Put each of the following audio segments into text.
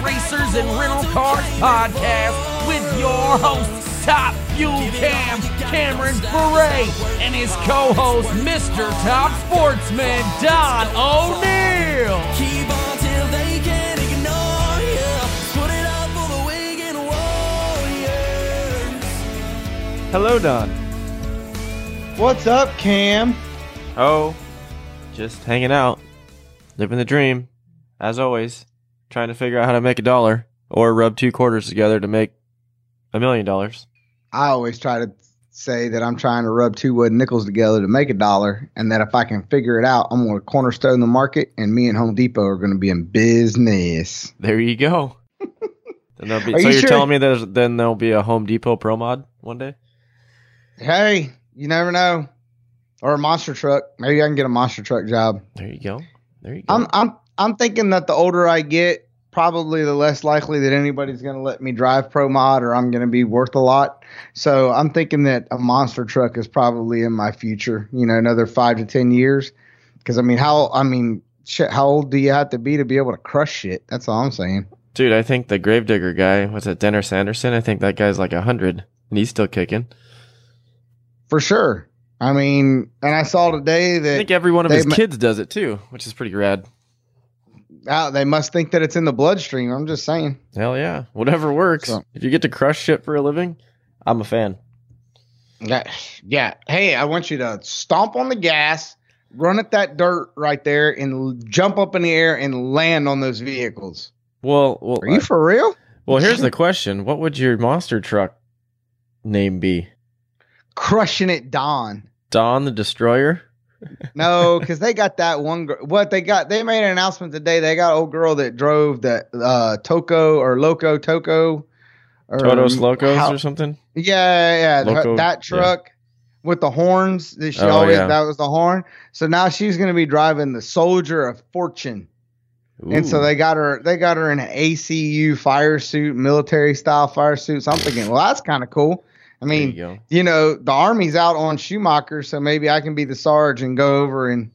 Racers and Rental Cars podcast with your host, Top Fuel Cam, Cameron Bure, and his co host, Mr. Top Sportsman, Don O'Neill. Keep on till they can't ignore you. Put it up for the Wigan Warriors. Hello, Don. What's up, Cam? Oh, just hanging out, living the dream, as always. Trying to figure out how to make a dollar or rub two quarters together to make a million dollars. I always try to say that I'm trying to rub two wooden nickels together to make a dollar, and that if I can figure it out, I'm going to cornerstone the market, and me and Home Depot are going to be in business. There you go. Then be, so you you're sure? telling me there's then there'll be a Home Depot Pro Mod one day? Hey, you never know. Or a monster truck. Maybe I can get a monster truck job. There you go. There you go. I'm I'm I'm thinking that the older I get, probably the less likely that anybody's going to let me drive Pro Mod, or I'm going to be worth a lot. So I'm thinking that a monster truck is probably in my future. You know, another five to ten years. Because I mean, how I mean, shit, how old do you have to be to be able to crush shit? That's all I'm saying. Dude, I think the Gravedigger guy, what's it, Dennis Anderson? I think that guy's like a hundred and he's still kicking. For sure. I mean, and I saw today that I think every one of his ma- kids does it too, which is pretty rad. Uh, they must think that it's in the bloodstream. I'm just saying. Hell yeah. Whatever works. So- if you get to crush shit for a living, I'm a fan. Yeah, yeah. Hey, I want you to stomp on the gas, run at that dirt right there, and jump up in the air and land on those vehicles. Well, well, Are you for real? well. Here's the question: What would your monster truck name be? Crushing it, Don. Don the Destroyer. No, because they got that one. Gr- what they got? They made an announcement today. They got an old girl that drove that uh, Toco or Loco Toco. Or Todos Locos how- or something. Yeah, yeah, yeah. Loco- that truck with the horns. That she Oh, always yeah. that was the horn. So now she's going to be driving the Soldier of Fortune. And so they got her they got her in an ACU fire suit, military style fire suit. So I'm thinking, well, that's kind of cool. I There you mean, you know, the army's out on Schumacher, so maybe I can be the sarge and go over and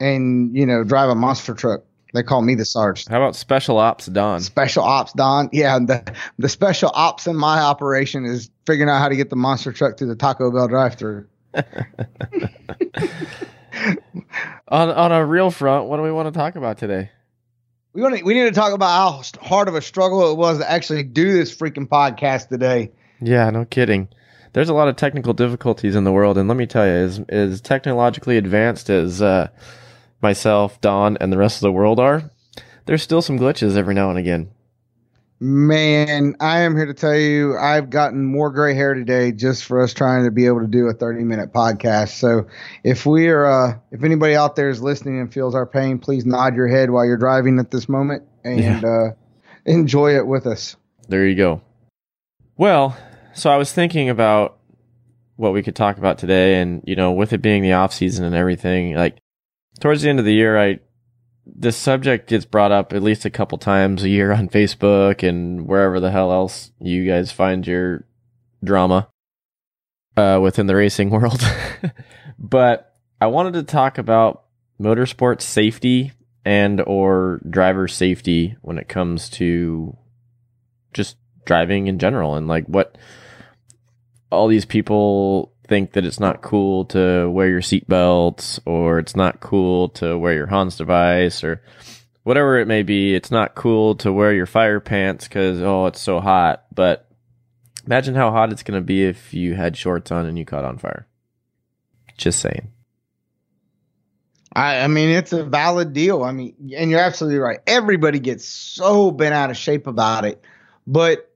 and you know drive a monster truck. They call me the sarge. How about Special Ops Don? Special ops, Don. Yeah, the the special ops in my operation is figuring out how to get the monster truck to the Taco Bell drive-through. On on a real front, what do we want to talk about today? We want to, we need to talk about how hard of a struggle it was to actually do this freaking podcast today. Yeah, no kidding. There's a lot of technical difficulties in the world, and let me tell you, as as technologically advanced as uh, myself, Don, and the rest of the world are, there's still some glitches every now and again. Man, I am here to tell you I've gotten more gray hair today just for us trying to be able to do a 30 minute podcast. So if we are, uh, if anybody out there is listening and feels our pain, please nod your head while you're driving at this moment and uh, enjoy it with us. There you go. Well, so I was thinking about what we could talk about today, and you know, with it being the off season and everything, like towards the end of the year, I this subject gets brought up at least a couple times a year on Facebook and wherever the hell else you guys find your drama uh, within the racing world. but I wanted to talk about motorsport safety and or driver safety when it comes to just driving in general and like what all these people think that it's not cool to wear your seatbelts or it's not cool to wear your Hans device or whatever it may be. It's not cool to wear your fire pants because, oh, it's so hot. But imagine how hot it's going to be if you had shorts on and you caught on fire. Just saying. I, I mean, it's a valid deal. I mean, and you're absolutely right. Everybody gets so bent out of shape about it, but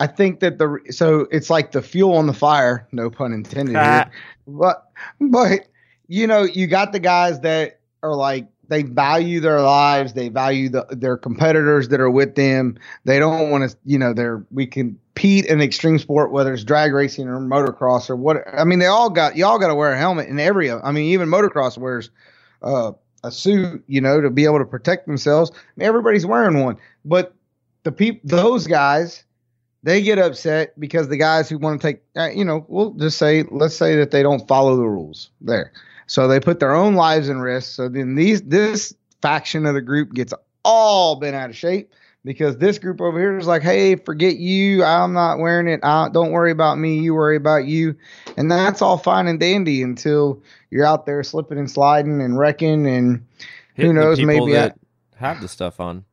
I think that the so it's like the fuel on the fire, no pun intended here. But but you know, you got the guys that are like they value their lives, they value the, their competitors that are with them. They don't want to, you know, they're we compete in extreme sport, whether it's drag racing or motocross or what. I mean, they all got y'all got to wear a helmet in every. I mean, even motocross wears uh, a suit, you know, to be able to protect themselves. I mean, everybody's wearing one, but the peop those guys they get upset because the guys who want to take, uh, you know, we'll just say, let's say that they don't follow the rules there. So they put their own lives in risk. So then these, this faction of the group gets all bent out of shape because this group over here is like, hey, forget you. I'm not wearing it. I, don't worry about me. You worry about you. And that's all fine and dandy until you're out there slipping and sliding and wrecking. And who knows, maybe that I, have the stuff on.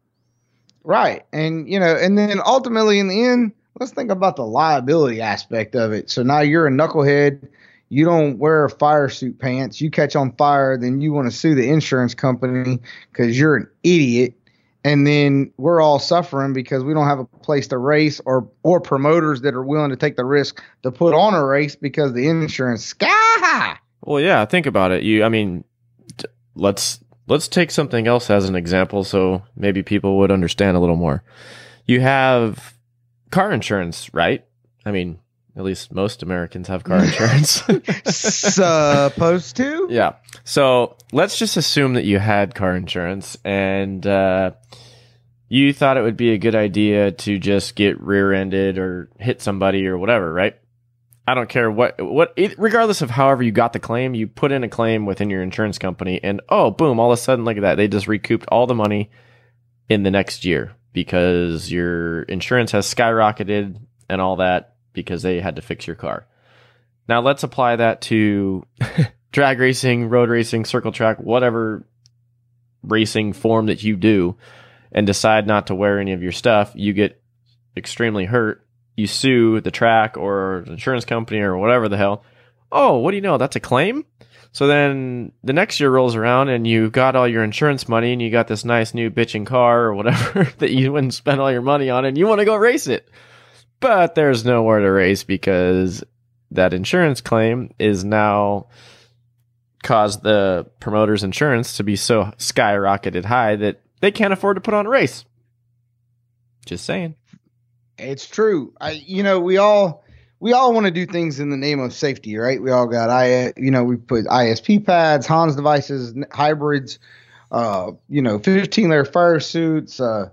Right. And, you know, and then ultimately in the end, let's think about the liability aspect of it. So now you're a knucklehead. You don't wear fire suit pants. You catch on fire, then you want to sue the insurance company because you're an idiot. And then we're all suffering because we don't have a place to race or or promoters that are willing to take the risk to put on a race because the insurance sky high. Well, yeah, think about it. You, I mean, t- let's let's take something else as an example, so maybe people would understand a little more. You have car insurance, right? I mean, at least most Americans have car insurance. Supposed to? yeah. So let's just assume that you had car insurance and uh, you thought it would be a good idea to just get rear-ended or hit somebody or whatever, right? I don't care what what it, regardless of however you got the claim, you put in a claim within your insurance company and oh boom, all of a sudden look at that. They just recouped all the money in the next year because your insurance has skyrocketed and all that because they had to fix your car. Now let's apply that to drag racing, road racing, circle track, whatever racing form that you do and decide not to wear any of your stuff, you get extremely hurt. You sue the track or the insurance company or whatever the hell. Oh, what do you know? That's a claim? So then the next year rolls around and you got all your insurance money and you got this nice new bitching car or whatever that you wouldn't spend all your money on and you want to go race it. But there's nowhere to race because that insurance claim is now caused the promoter's insurance to be so skyrocketed high that they can't afford to put on a race. Just saying. It's true. I, you know, we all we all want to do things in the name of safety, right? We all got I, you know, we put ISP pads, Hans devices, hybrids, uh, you know, 15 layer fire suits. Uh,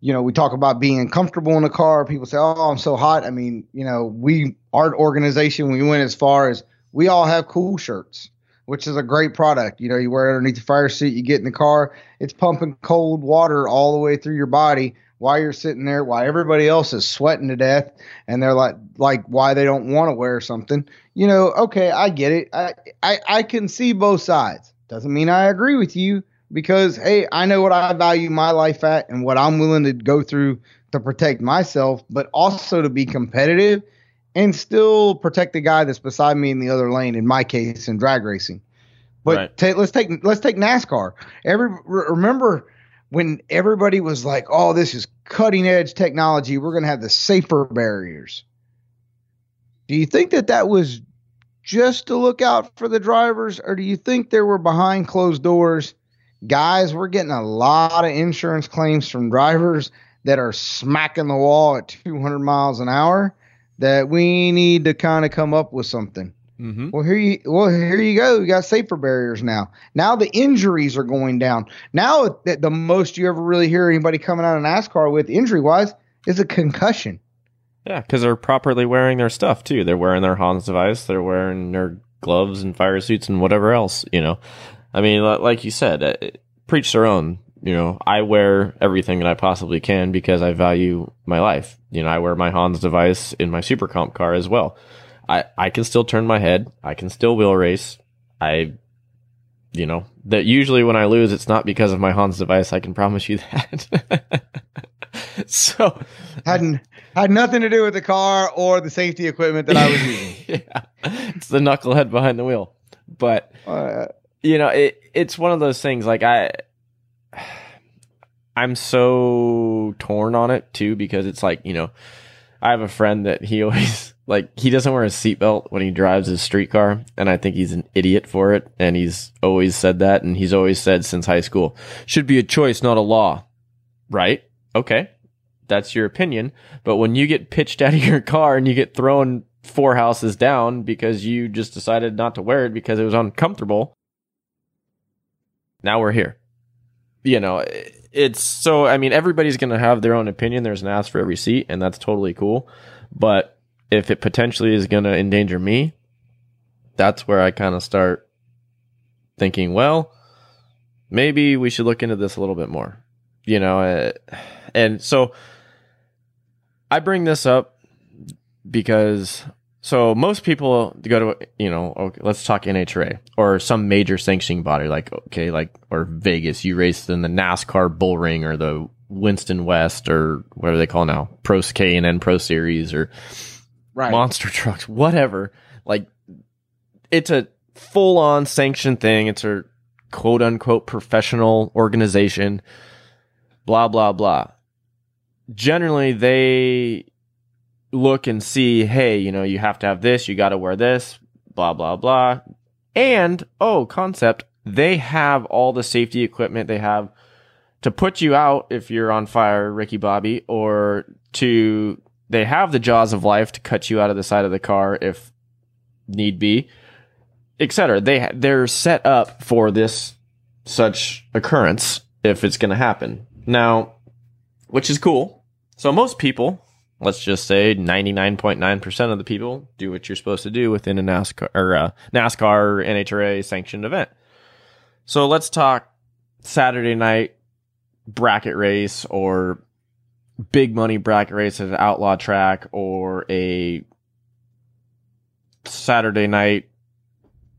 you know, we talk about being comfortable in a car. People say, "Oh, I'm so hot." I mean, you know, we our organization we went as far as we all have cool shirts, which is a great product. You know, you wear it underneath the fire suit, you get in the car, it's pumping cold water all the way through your body while you're sitting there, while everybody else is sweating to death, and they're like, like why they don't want to wear something. You know, okay, I get it. I, I I can see both sides. Doesn't mean I agree with you because hey, I know what I value my life at and what I'm willing to go through to protect myself, but also to be competitive and still protect the guy that's beside me in the other lane. In my case, in drag racing. But Right. ta- let's take let's take NASCAR. Every remember when everybody was like, "Oh, this is cutting edge technology. We're going to have the safer barriers." Do you think that that was just to look out for the drivers, or do you think there were behind closed doors guys? We're getting a lot of insurance claims from drivers that are smacking the wall at 200 miles an hour. That we need to kind of come up with something. Mm-hmm. Well, here you well here you go. You got safer barriers now. Now the injuries are going down. Now the, the most you ever really hear anybody coming out of NASCAR with injury wise is a concussion. Yeah, because they're properly wearing their stuff too. They're wearing their Hans device. They're wearing their gloves and fire suits and whatever else. You know, I mean, like you said, uh, preach their own. You know, I wear everything that I possibly can because I value my life. You know, I wear my Hans device in my Super Comp car as well. I I can still turn my head. I can still wheel race. I, you know, that usually when I lose, it's not because of my Hans device. I can promise you that. so Had had nothing to do with the car or the safety equipment that I was using. yeah, it's the knucklehead behind the wheel. But Uh, you know, it it's one of those things. Like I, I'm so torn on it too because it's like you know, I have a friend that he always like he doesn't wear a seatbelt when he drives his street car, and I think he's an idiot for it. And he's always said that, and he's always said since high school, should be a choice, not a law. Right? Okay. That's your opinion. But when you get pitched out of your car and you get thrown four houses down because you just decided not to wear it because it was uncomfortable, now we're here. You know, it- it's so, I mean, everybody's going to have their own opinion. There's an ask for every seat, and that's totally cool. But if it potentially is going to endanger me, that's where I kind of start thinking, well, maybe we should look into this a little bit more. you know, uh, and so I bring this up because so most people go to you know okay, let's talk NHRA or some major sanctioning body like okay like or Vegas. You race in the NASCAR Bull Ring or the Winston West or whatever they call now Pro K and N Pro Series or Right. monster trucks whatever. Like it's a full on sanctioned thing. It's a quote unquote professional organization blah blah blah. Generally they look and see, hey, you know, you have to have this, you got to wear this, blah, blah, blah. And, oh, concept, they have all the safety equipment they have to put you out if you're on fire, Ricky Bobby, or to, they have the jaws of life to cut you out of the side of the car if need be, etc. They, they're set up for this such occurrence if it's going to happen. Now, which is cool. So most people, let's just say 99.9% of the people do what you're supposed to do within a NASCAR or uh, NASCAR or NHRA sanctioned event. So let's talk Saturday night bracket race or big money bracket race at an outlaw track or a Saturday night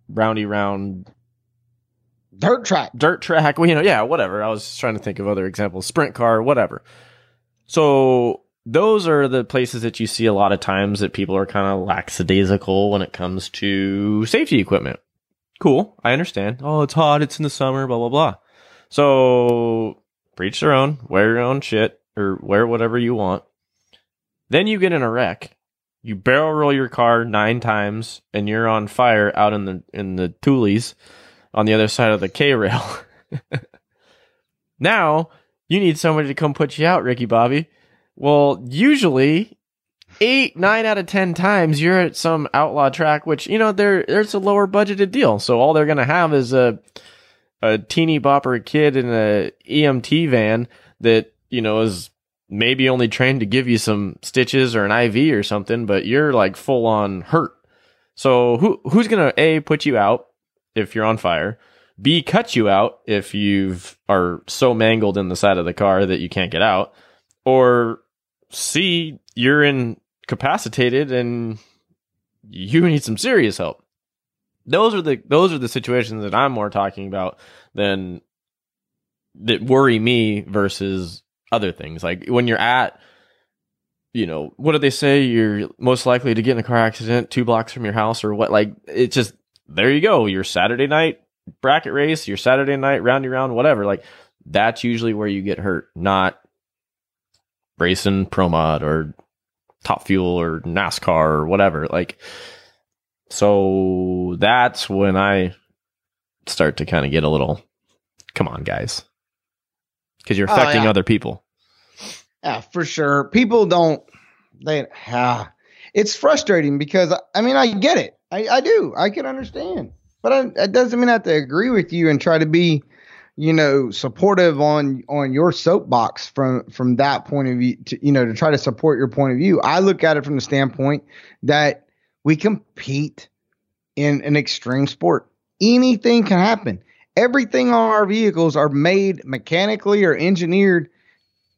roundy round Dirt track. dirt track, well, you know, yeah, whatever. I was trying to think of other examples, sprint car, whatever. So those are the places that you see a lot of times that people are kind of lackadaisical when it comes to safety equipment. Cool, I understand. Oh, it's hot, it's in the summer, blah blah blah. So preach their own, wear your own shit, or wear whatever you want. Then you get in a wreck. You barrel roll your car nine times, and you're on fire out in the in the Tules on the other side of the K rail. now you need somebody to come put you out, Ricky Bobby. Well, usually eight, nine out of ten times you're at some outlaw track, which you know there there's a lower budgeted deal. So all they're gonna have is a a teeny bopper kid in a EMT van that you know is maybe only trained to give you some stitches or an IV or something, but you're like full on hurt. So who who's gonna a put you out if you're on fire? B cut you out if you've are so mangled in the side of the car that you can't get out, or C you're incapacitated and you need some serious help. Those are the those are the situations that I'm more talking about than that worry me versus other things. Like when you're at you know, what do they say? You're most likely to get in a car accident two blocks from your house or what? Like, it's just, there you go. Your Saturday night bracket race, your Saturday night roundy round, whatever. Like, that's usually where you get hurt, not racing pro mod or top fuel or NASCAR or whatever. Like, so that's when I start to kind of get a little, come on, guys. Because you're Oh, affecting yeah. other people. Yeah, for sure. People don't. They. Ah, it's frustrating because I mean I get it. I, I do. I can understand, but I, it doesn't mean I have to agree with you and try to be, you know, supportive on on your soapbox from from that point of view. To, you know, to try to support your point of view. I look at it from the standpoint that we compete in an extreme sport. Anything can happen. Everything on our vehicles are made mechanically or engineered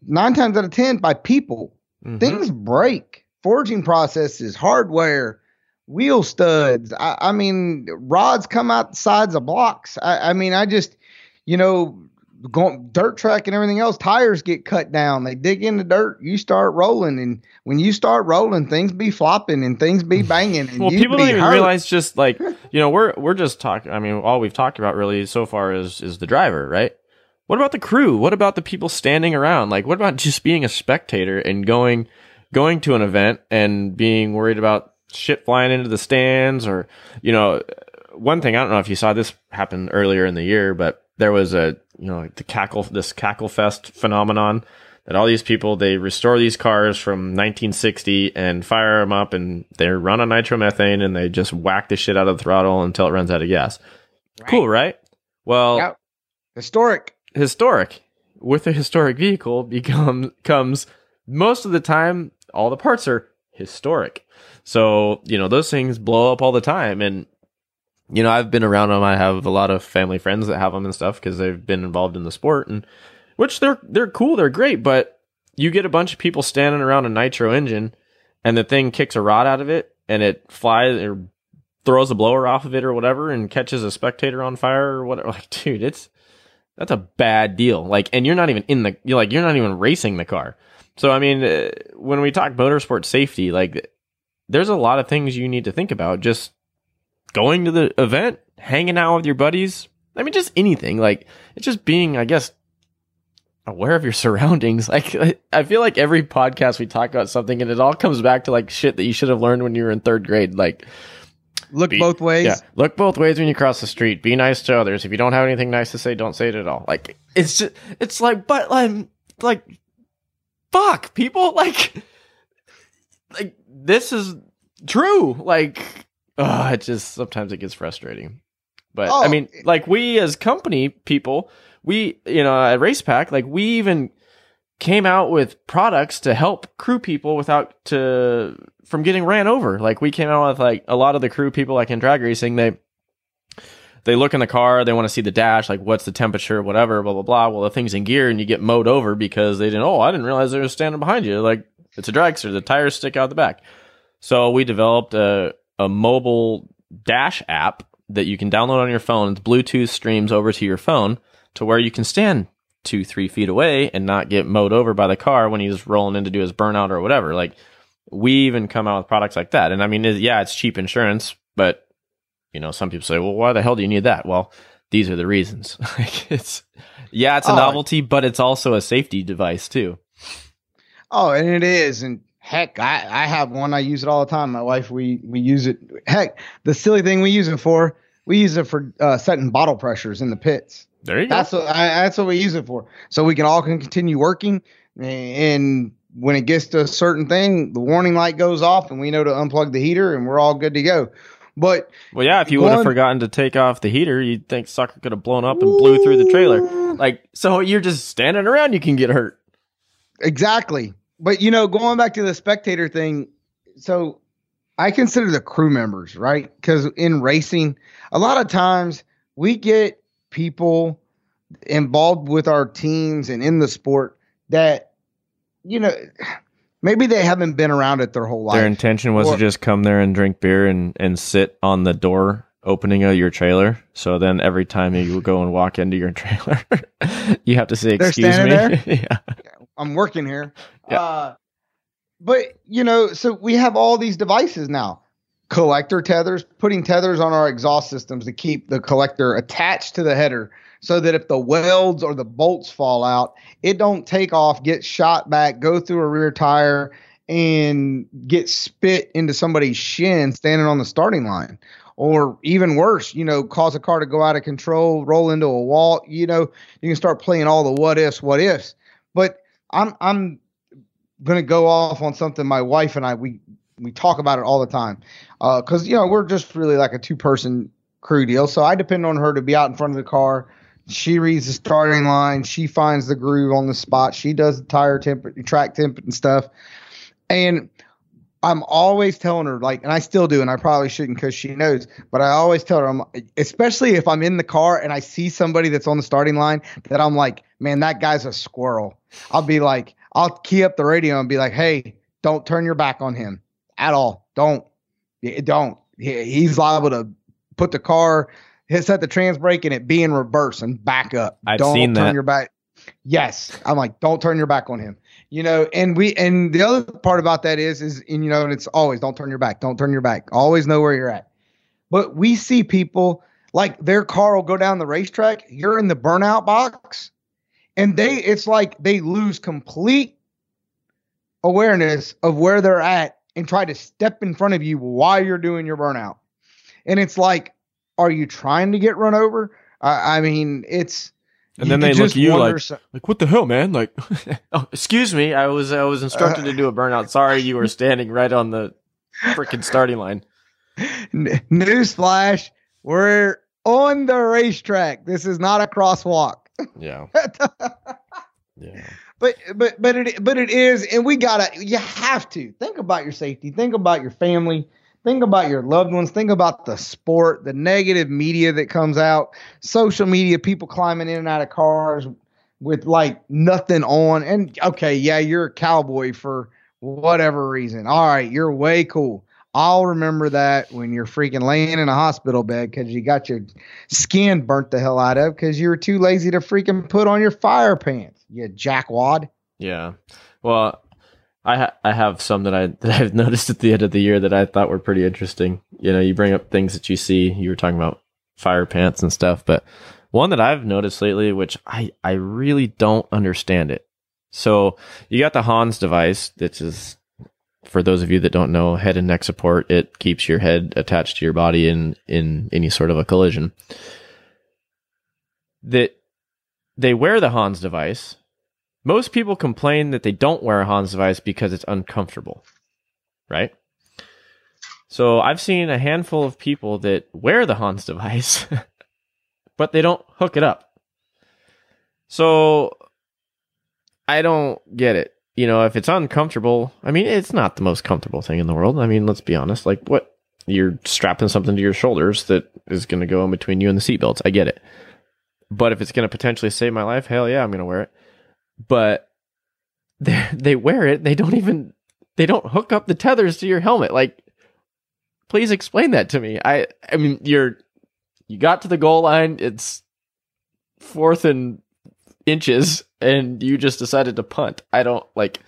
nine times out of ten by people. Mhm. Things break. Forging processes, hardware, wheel studs. I, I mean, rods come out the sides of blocks. I, I mean, I just, you know, going dirt track and everything else. Tires get cut down. They dig in the dirt. You start rolling, and when you start rolling, things be flopping and things be banging. And well, people don't even hurt. realize just like you know we're we're just talking. I mean, all we've talked about really so far is is the driver, right? What about the crew? What about the people standing around? Like, what about just being a spectator and going going to an event and being worried about shit flying into the stands or you know one thing I don't know if you saw this happen earlier in the year, but there was a you know like the cackle this cackle fest phenomenon that all these people they restore these cars from 1960 and fire them up and they run on nitromethane and they just whack the shit out of the throttle until it runs out of gas. Cool, right? Well, Yep. historic. historic with a historic vehicle become comes most of the time all the parts are historic so you know those things blow up all the time and you know i've been around them i have a lot of family friends that have them and stuff because they've been involved in the sport and which they're they're cool, they're great, but you get a bunch of people standing around a nitro engine, and the thing kicks a rod out of it, and it flies or throws a blower off of it or whatever, and catches a spectator on fire or whatever. Like, dude, it's that's a bad deal. Like, and you're not even in the you're like you're not even racing the car. So I mean, uh, when we talk motorsport safety, like there's a lot of things you need to think about. Just going to the event, hanging out with your buddies. I mean, just anything. Like it's just being, I guess, aware of your surroundings. Like I feel like every podcast we talk about something, and it all comes back to like shit that you should have learned when you were in third grade. Like Look Be- both ways. yeah, look both ways when you cross the street. Be nice to others. If you don't have anything nice to say, don't say it at all. Like it's just, it's like, but I'm like, fuck, people like, like this is true. Like, uh, it just sometimes it gets frustrating. But I Oh, mean, like we as company people, we you know at Racepak, like we even came out with products to help crew people without to from getting ran over. Like we came out with like a lot of the crew people like in drag racing, they they look in the car, they want to see the dash, like what's the temperature, whatever, blah blah blah. Well, the thing's in gear and you get mowed over because they didn't. Oh, I didn't realize they were standing behind you. Like it's a dragster, the tires stick out the back. So we developed a a mobile dash app that you can download on your phone. It's Bluetooth streams over to your phone to where you can stand two, three feet away and not get mowed over by the car when he's rolling in to do his burnout or whatever. Like we even come out with products like that. And I mean, it- yeah, it's cheap insurance, but you know, some people say, well, why the hell do you need that? Well, these are the reasons. like it's, yeah, it's a Oh. novelty, but it's also a safety device too. Oh, and it is. And heck, I, I have one. I use it all the time. My wife, we we use it. Heck, the silly thing we use it for, we use it for uh, setting bottle pressures in the pits. There you go. That's what I, that's what we use it for. So we can all can continue working. And when it gets to a certain thing, the warning light goes off, and we know to unplug the heater, and we're all good to go. But Well, yeah, if you would have forgotten to take off the heater, you'd think sucker could have blown up and blew through the trailer. Like, so you're just standing around, you can get hurt. Exactly. But you know, going back to the spectator thing, so I consider the crew members, right? Because in racing, a lot of times we get people involved with our teams and in the sport that, you know, maybe they haven't been around it their whole life. Their intention was Or- to just come there and drink beer and, and sit on the door opening of your trailer. So then every time you go and walk into your trailer, you have to say, excuse me. yeah. I'm working here. Yeah. Uh, but you know, so we have all these devices now. Collector tethers, putting tethers on our exhaust systems to keep the collector attached to the header so that if the welds or the bolts fall out, it don't take off, get shot back, go through a rear tire and get spit into somebody's shin standing on the starting line. Or even worse, you know, cause a car to go out of control, roll into a wall. You know, you can start playing all the what ifs, what ifs. But I'm I'm gonna go off on something my wife and I we we talk about it all the time uh, because you know we're just really like a two person crew deal. So I depend on her to be out in front of the car. She reads the starting line. She finds the groove on the spot. She does the tire temp, track temp, and stuff. And I'm always telling her like, and I still do, and I probably shouldn't because she knows. But I always tell her, I'm especially if I'm in the car and I see somebody that's on the starting line that I'm like, man, that guy's a squirrel. I'll be like, I'll key up the radio and be like, hey, don't turn your back on him at all. Don't, don't. He's liable to put the car, hit set the trans brake and it be in reverse and back up. I've don't seen turn that. your back. Yes, I'm like, don't turn your back on him. You know, and we and the other part about that is is and you know, and it's always don't turn your back, don't turn your back. Always know where you're at. But we see people like their car will go down the racetrack. You're in the burnout box, and they it's like they lose complete awareness of where they're at and try to step in front of you while you're doing your burnout. And it's like, are you trying to get run over? I, I mean, it's And then they look at you like, so- like, what the hell, man? Like, oh, excuse me. I was, I was instructed to do a burnout. Sorry, you were standing right on the freaking starting line. N- Newsflash: We're on the racetrack. This is not a crosswalk. Yeah. Yeah. But but but it but it is, and we gotta. You have to think about your safety. Think about your family. Think about your loved ones. Think about the sport, the negative media that comes out, social media, people climbing in and out of cars. with like nothing on. And okay, yeah, you're a cowboy for whatever reason. All right, you're way cool. I'll remember that when you're freaking laying in a hospital bed because you got your skin burnt the hell out of because you were too lazy to freaking put on your fire pants. You jackwad. Yeah. Well, I ha- I have some that I that I've noticed at the end of the year that I thought were pretty interesting. You know, you bring up things that you see. You were talking about fire pants and stuff, but one that I've noticed lately, which I I really don't understand it. So you got the Hans device, which is for those of you that don't know, head and neck support. It keeps your head attached to your body in in any sort of a collision. That they wear the Hans device. Most people complain that they don't wear a Hans device because it's uncomfortable, right? So I've seen a handful of people that wear the Hans device, but they don't hook it up. So I don't get it. You know, if it's uncomfortable, I mean, it's not the most comfortable thing in the world. I mean, let's be honest. Like, what? You're strapping something to your shoulders that is going to go in between you and the seatbelts. I get it. But if it's going to potentially save my life, hell yeah, I'm going to wear it. But they wear it. They don't even they don't hook up the tethers to your helmet. Like, please explain that to me. I I mean, you're you got to the goal line. It's fourth and inches, and you just decided to punt. I don't like.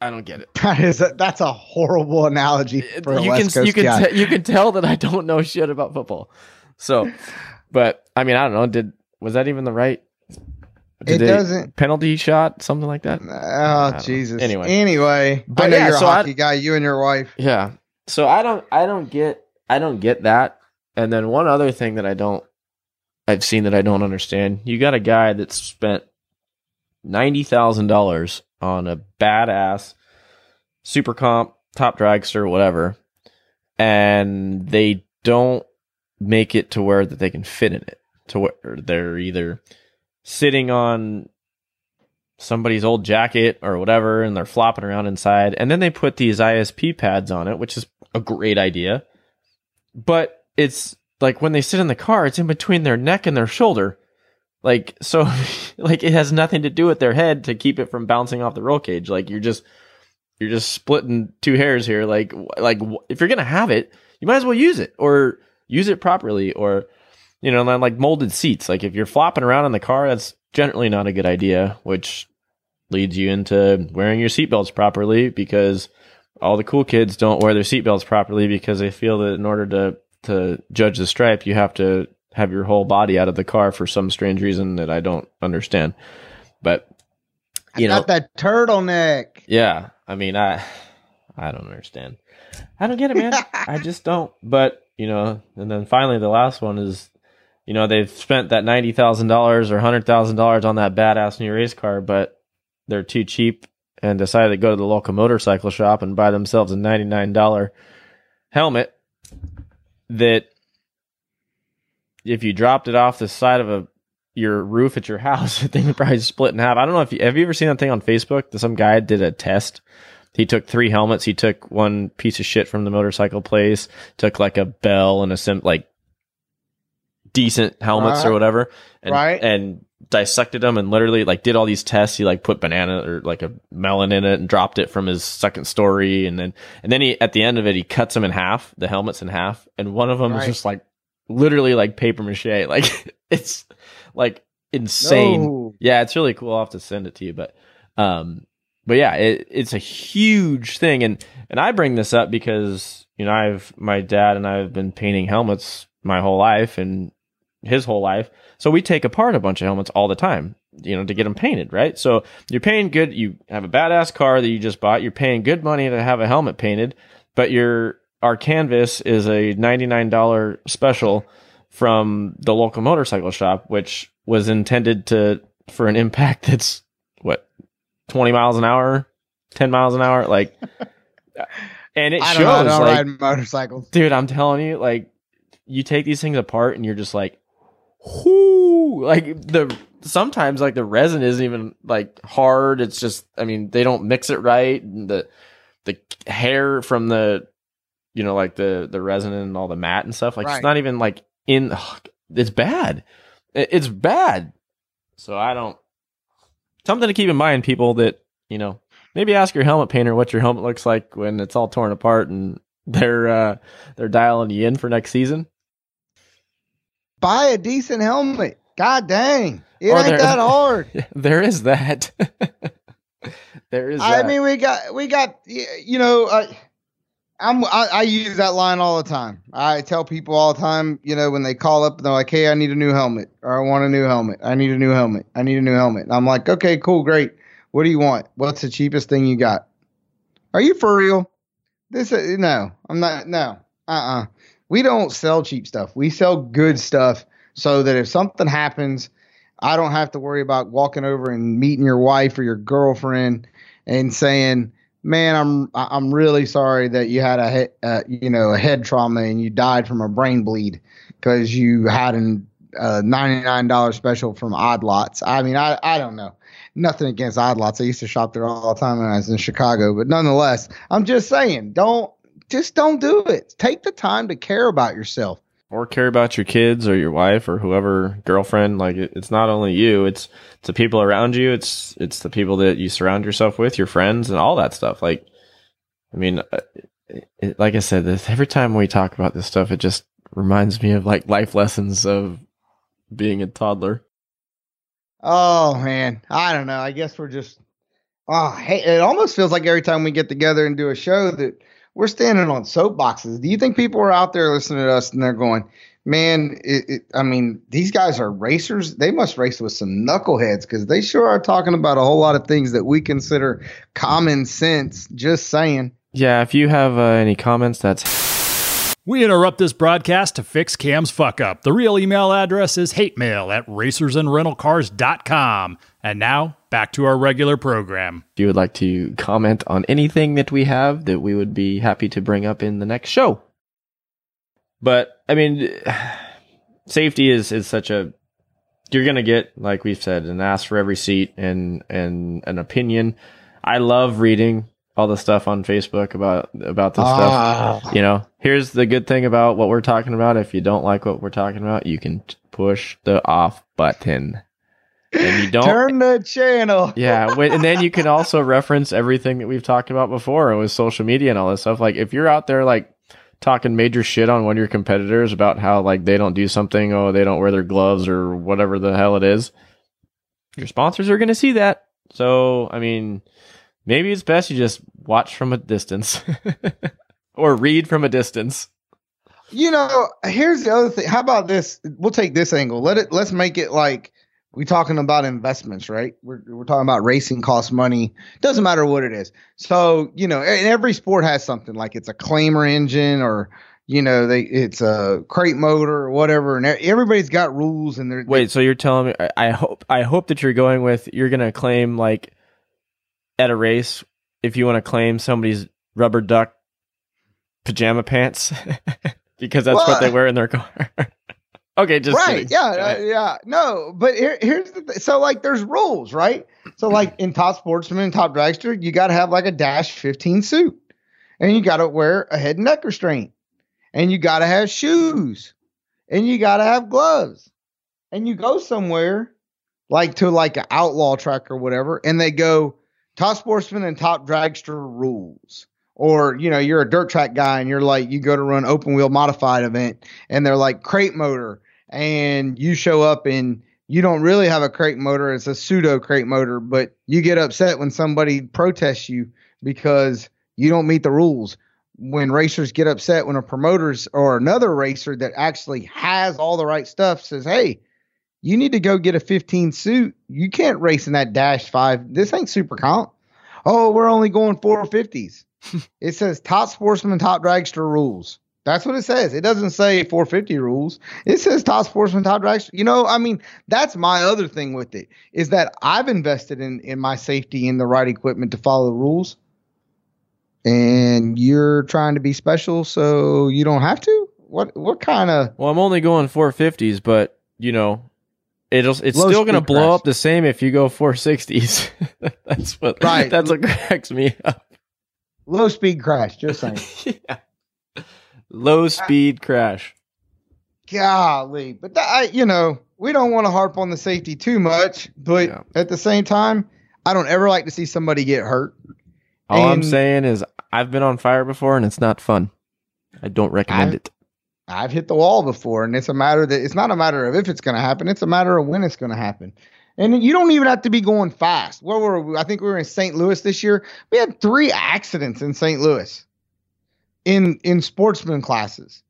I don't get it. That is a, that's a horrible analogy for a you West can you can guy. te- you can tell that I don't know shit about football. So, but I mean, I don't know. Did was that even the right? It doesn't- penalty shot something like that. Uh, oh know. Jesus. Anyway. anyway, But I know yeah, you're a so I- hockey guy. You and your wife. Yeah. So I don't I don't get I don't get that. And then one other thing that I don't I've seen that I don't understand. You got a guy that's spent ninety thousand dollars on a badass super comp, top dragster, whatever, and they don't make it to where that they can fit in it. To where they're either sitting on somebody's old jacket or whatever and they're flopping around inside and then they put these ISP pads on it which is a great idea but it's like when they sit in the car it's in between their neck and their shoulder. Like so like it has nothing to do with their head to keep it from bouncing off the roll cage. Like you're just you're just splitting two hairs here. Like like if you're going to have it you might as well use it or use it properly or you know then like molded seats. Like if you're flopping around in the car that's generally not a good idea which leads you into wearing your seatbelts properly because all the cool kids don't wear their seatbelts properly because they feel that in order to to judge the stripe you have to have your whole body out of the car for some strange reason that I don't understand but you I know got that turtleneck. yeah, I mean, I I don't understand. I don't get it, man. I just don't. But you know, and then finally, the last one is, you know, they've spent that ninety thousand dollars or hundred thousand dollars on that badass new race car, but they're too cheap and decided to go to the local motorcycle shop and buy themselves a ninety nine dollar helmet that if you dropped it off the side of a your roof at your house, the thing would probably split in half. I don't know if you have you ever seen that thing on Facebook? That some guy did a test. He took three helmets. He took one piece of shit from the motorcycle place, took like a bell and a sim like decent helmets or uh, whatever, and Right. and dissected them and literally like did all these tests. He like put banana or like a melon in it and dropped it from his second story, and then and then he at the end of it he cuts them in half, the helmets in half, and one of them Right. is just like literally like paper mache. Like it's like insane. No. Yeah, it's really cool. I'll have to send it to you, but um, but yeah, it, it's a huge thing, and and I bring this up because you know I've my dad and I have been painting helmets my whole life and his whole life, so we take apart a bunch of helmets all the time, you know, to get them painted, right? So you're paying good. You have a badass car that you just bought. You're paying good money to have a helmet painted, but your our canvas is a ninety nine dollar special from the local motorcycle shop, which was intended to for an impact that's what twenty miles an hour, ten miles an hour, like, and it I don't know. I don't Like, ride motorcycles. dude, I'm telling you, like, you take these things apart and you're just like, whoo, like the sometimes like the resin isn't even like hard. It's just, I mean, they don't mix it right. And the the hair from the, you know, like the the resin and all the mat and stuff, like Right. it's not even like in. ugh, it's bad. It- It's bad. So I don't. something to keep in mind, people that you know maybe ask your helmet painter what your helmet looks like when it's all torn apart and they're uh, they're dialing you in for next season. Buy a decent helmet. God dang. It Or ain't there- that hard. there is that. there is. I that. mean, we got, we got, you know, I, I'm, I, I use that line all the time. I tell people all the time, you know, when they call up, they're like, "Hey, I need a new helmet, or I want a new helmet. I need a new helmet. I need a new helmet." And I'm like, "Okay, cool, great. What do you want? What's the cheapest thing you got? Are you for real? This, uh, no, I'm not. No, uh, uh We don't sell cheap stuff. We sell good stuff, so that if something happens, I don't have to worry about walking over and meeting your wife or your girlfriend and saying, "Man, I'm I'm really sorry that you had a uh, you know a head trauma and you died from a brain bleed because you had a uh, $99 special from Odd Lots." I mean, I I don't know. Nothing against Odd Lots. I used to shop there all the time when I was in Chicago, but nonetheless, I'm just saying, don't just don't do it. Take the time to care about yourself. or care about your kids or your wife or whoever girlfriend like it, it's not only you it's it's the people around you it's it's the people that you surround yourself with your friends and all that stuff like i mean uh, it, it- like i said this every time we talk about this stuff it just reminds me of like life lessons of being a toddler Oh man, I don't know. I guess we're just. Oh, hey, it almost feels like every time we get together and do a show that we're standing on soapboxes. Do you think people are out there listening to us and they're going, "Man, it, it, I mean, these guys are racers. They must race with some knuckleheads because they sure are talking about a whole lot of things that we consider common sense." Just saying. yeah if you have uh, any comments that's We interrupt this broadcast to fix Cam's fuck up. The real email address is hatemail at racersandrentalcars.com. And now, back to our regular program. if you would like to comment on anything that we have that we would be happy to bring up in the next show. But I mean, safety is is such a you're gonna get like we've said an ask for every seat and and an opinion. I love reading all the stuff on Facebook about about this Ah. stuff. You know, here's the good thing about what we're talking about. If you don't like what we're talking about, you can push the off button, and you don't Turn the channel. yeah, and then you can also reference everything that we've talked about before with social media and all this stuff. Like if you're out there like talking major shit on one of your competitors about how like they don't do something, oh they don't wear their gloves or whatever the hell it is, your sponsors are going to see that. So I mean, maybe it's best you just watch from a distance or read from a distance. You know, here's the other thing. How about this? We'll take this angle. Let it. Let's make it like we talking about investments, right? We're we're talking about racing costs money. Doesn't matter what it is. So you know, and every sport has something like it's a claimer engine or you know they it's a crate motor or whatever, and everybody's got rules and they're Wait, so you're telling me? I, hope I hope that you're going with you're going to claim like at a race if you want to claim somebody's rubber duck pajama pants because that's Well, what they wear in their car. okay, just right kidding. yeah uh, yeah no but here, here's the th- so like there's rules right so like in top sportsman and top dragster you got to have like a dash 15 suit and you got to wear a head and neck restraint and you got to have shoes and you got to have gloves and you go somewhere like to like an outlaw track or whatever and they go top sportsman and top dragster rules or you know you're a dirt track guy and you're like you go to run open wheel modified event and they're like crate motor and you show up and you don't really have a crate motor it's a pseudo crate motor but you get upset when somebody protests you because you don't meet the rules. When racers get upset when a promoter's or another racer that actually has all the right stuff says hey you need to go get a 15 suit. You can't race in that dash 5 this ain't super comp. Oh we're only going 450s it says top sportsman top dragster rules that's what it says. It doesn't say 450 rules. It says top sportsman, top dragster. You know, I mean, that's my other thing with it is that I've invested in in my safety in the right equipment to follow the rules. And you're trying to be special, so you don't have to. What what kind of Well, I'm only going 450s, but you know, it'll it's Low still going to blow up the same if you go 460s. that's what Right. That's what cracks me up. low speed crash? Just saying. yeah. Low speed crash. golly, but that, I, you know, we don't want to harp on the safety too much, but Yeah. at the same time, I don't ever like to see somebody get hurt. All I'm saying is I've been on fire before and it's not fun. I don't recommend I've- it. I've hit the wall before, and it's a matter that it's not a matter of if it's going to happen; it's a matter of when it's going to happen. And you don't even have to be going fast. Where were we? I think we were in St. Louis this year. We had three accidents in St. Louis in in sportsman classes,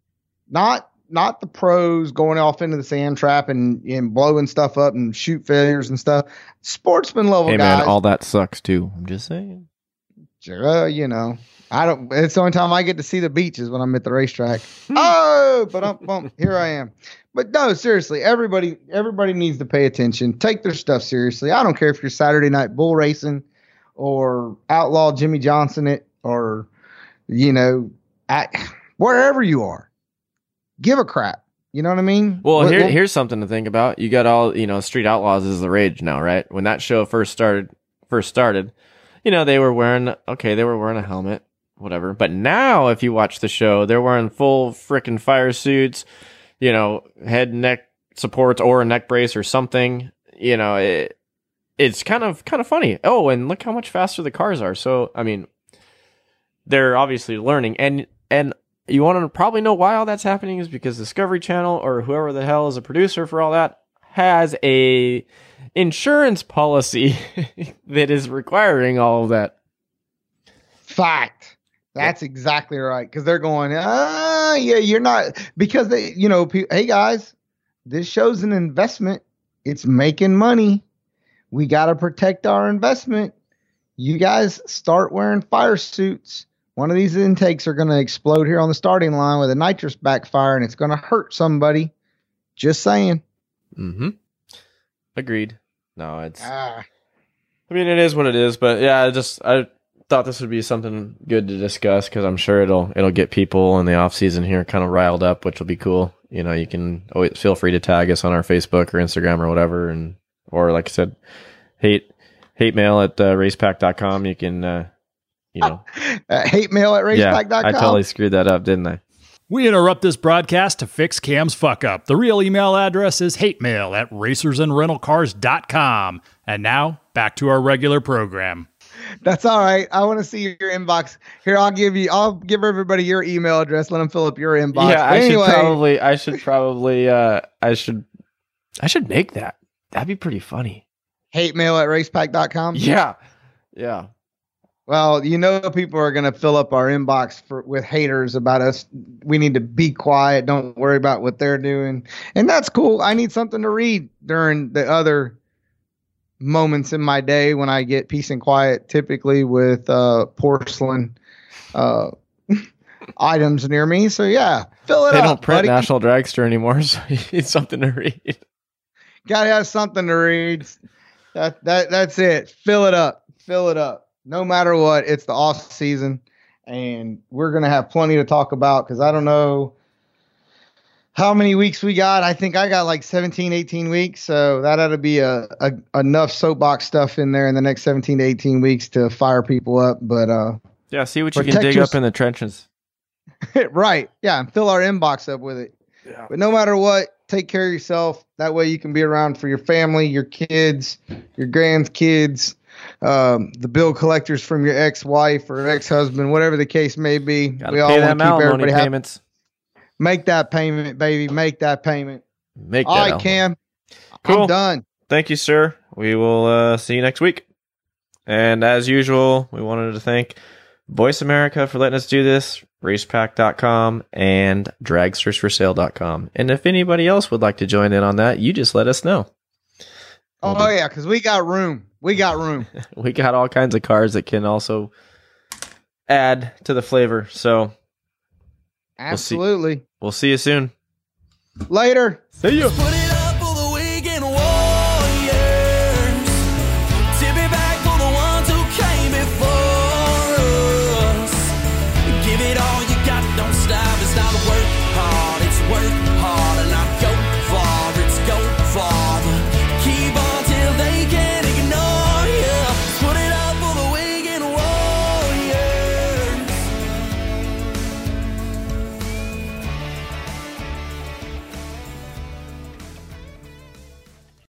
not not the pros going off into the sand trap and, and blowing stuff up and shoot failures and stuff. Sportsman level Hey guys. man, all that sucks too. I'm just saying. Uh, you know, I don't. It's the only time I get to see the beaches when I'm at the racetrack. oh, but um, bum, here I am. But no, seriously, everybody, everybody needs to pay attention. Take their stuff seriously. I don't care if you're Saturday night bull racing, or outlaw Jimmy Johnson it, or you know, at wherever you are. Give a crap. You know what I mean? Well, What- here, what- here's something to think about. You got all, you know, Street Outlaws is the rage now, right? When that show first started, first started, you know, they were wearing, okay, they were wearing a helmet, whatever. But now, if you watch the show, they're wearing full freaking fire suits, you know, head and neck supports or a neck brace or something. You know, it, it's kind of, kind of funny. Oh, and look how much faster the cars are. So, I mean, they're obviously learning and, and you want to probably know why all that's happening is because Discovery Channel or whoever the hell is a producer for all that has a insurance policy that is requiring all of that. Fact. That's exactly right. Because they're going, ah, yeah, you're not because they, you know, pe- hey guys, this show's an investment. It's making money. We got to protect our investment. You guys start wearing fire suits. One of these intakes are going to explode here on the starting line with a nitrous backfire, and it's going to hurt somebody. Just saying. Mm-hmm. Agreed. No, it's. Ah, I mean, it is what it is, but yeah, I just I thought this would be something good to discuss because I'm sure it'll it'll get people in the off season here kind of riled up, which will be cool. You know, you can always feel free to tag us on our Facebook or Instagram or whatever, and or like I said, hate hate mail at uh, racepak.com. You can, uh, you know, uh, hate mail at yeah, racepak.com. I totally screwed that up, didn't I? We interrupt this broadcast to fix Cam's fuck up. The real email address is hate mail at racersandrentalcars.com. And now, back to our regular program. That's all right. I want to see your inbox. Here, I'll give you. I'll give everybody your email address. Let them fill up your inbox. yeah, But I anyway, should probably, I should probably, uh, I should, I should make that. That'd be pretty funny. hate mail at racepak.com. Yeah, yeah. Well, you know, people are going to fill up our inbox for with haters about us. We need to be quiet. Don't worry about what they're doing, and that's cool. I need something to read during the other moments in my day when I get peace and quiet. Typically with uh, porcelain uh, items near me. So yeah, fill it They up. They don't print buddy. National Dragster anymore, so you need something to read. Gotta have something to read. That that that's it. Fill it up. Fill it up. No matter what, it's the off season, and we're gonna have plenty to talk about because I don't know how many weeks we got. I think I got like 17, 18 weeks, so that ought to be a, a enough soapbox stuff in there in the next 17 to 18 weeks to fire people up. But uh, Yeah, see what you can dig your- up in the trenches. right, yeah, and fill our inbox up with it. Yeah. But no matter what, take care of yourself. That way you can be around for your family, your kids, your grandkids, um, the bill collectors from your ex-wife or ex-husband, whatever the case may be. Gotta we all pay want them to keep alimony everybody happy. payments. Make that payment, baby. Make that payment. Make that. All right, alimony. Cam. Cool. I'm done. Thank you, sir. We will uh, see you next week. And as usual, we wanted to thank Voice America for letting us do this, racepak.com, and dragstersforsale.com. And if anybody else would like to join in on that, you just let us know. Oh yeah, because we got room. We got room. We got all kinds of cars that can also add to the flavor. So Absolutely. we'll see you soon. Later. See you. Put it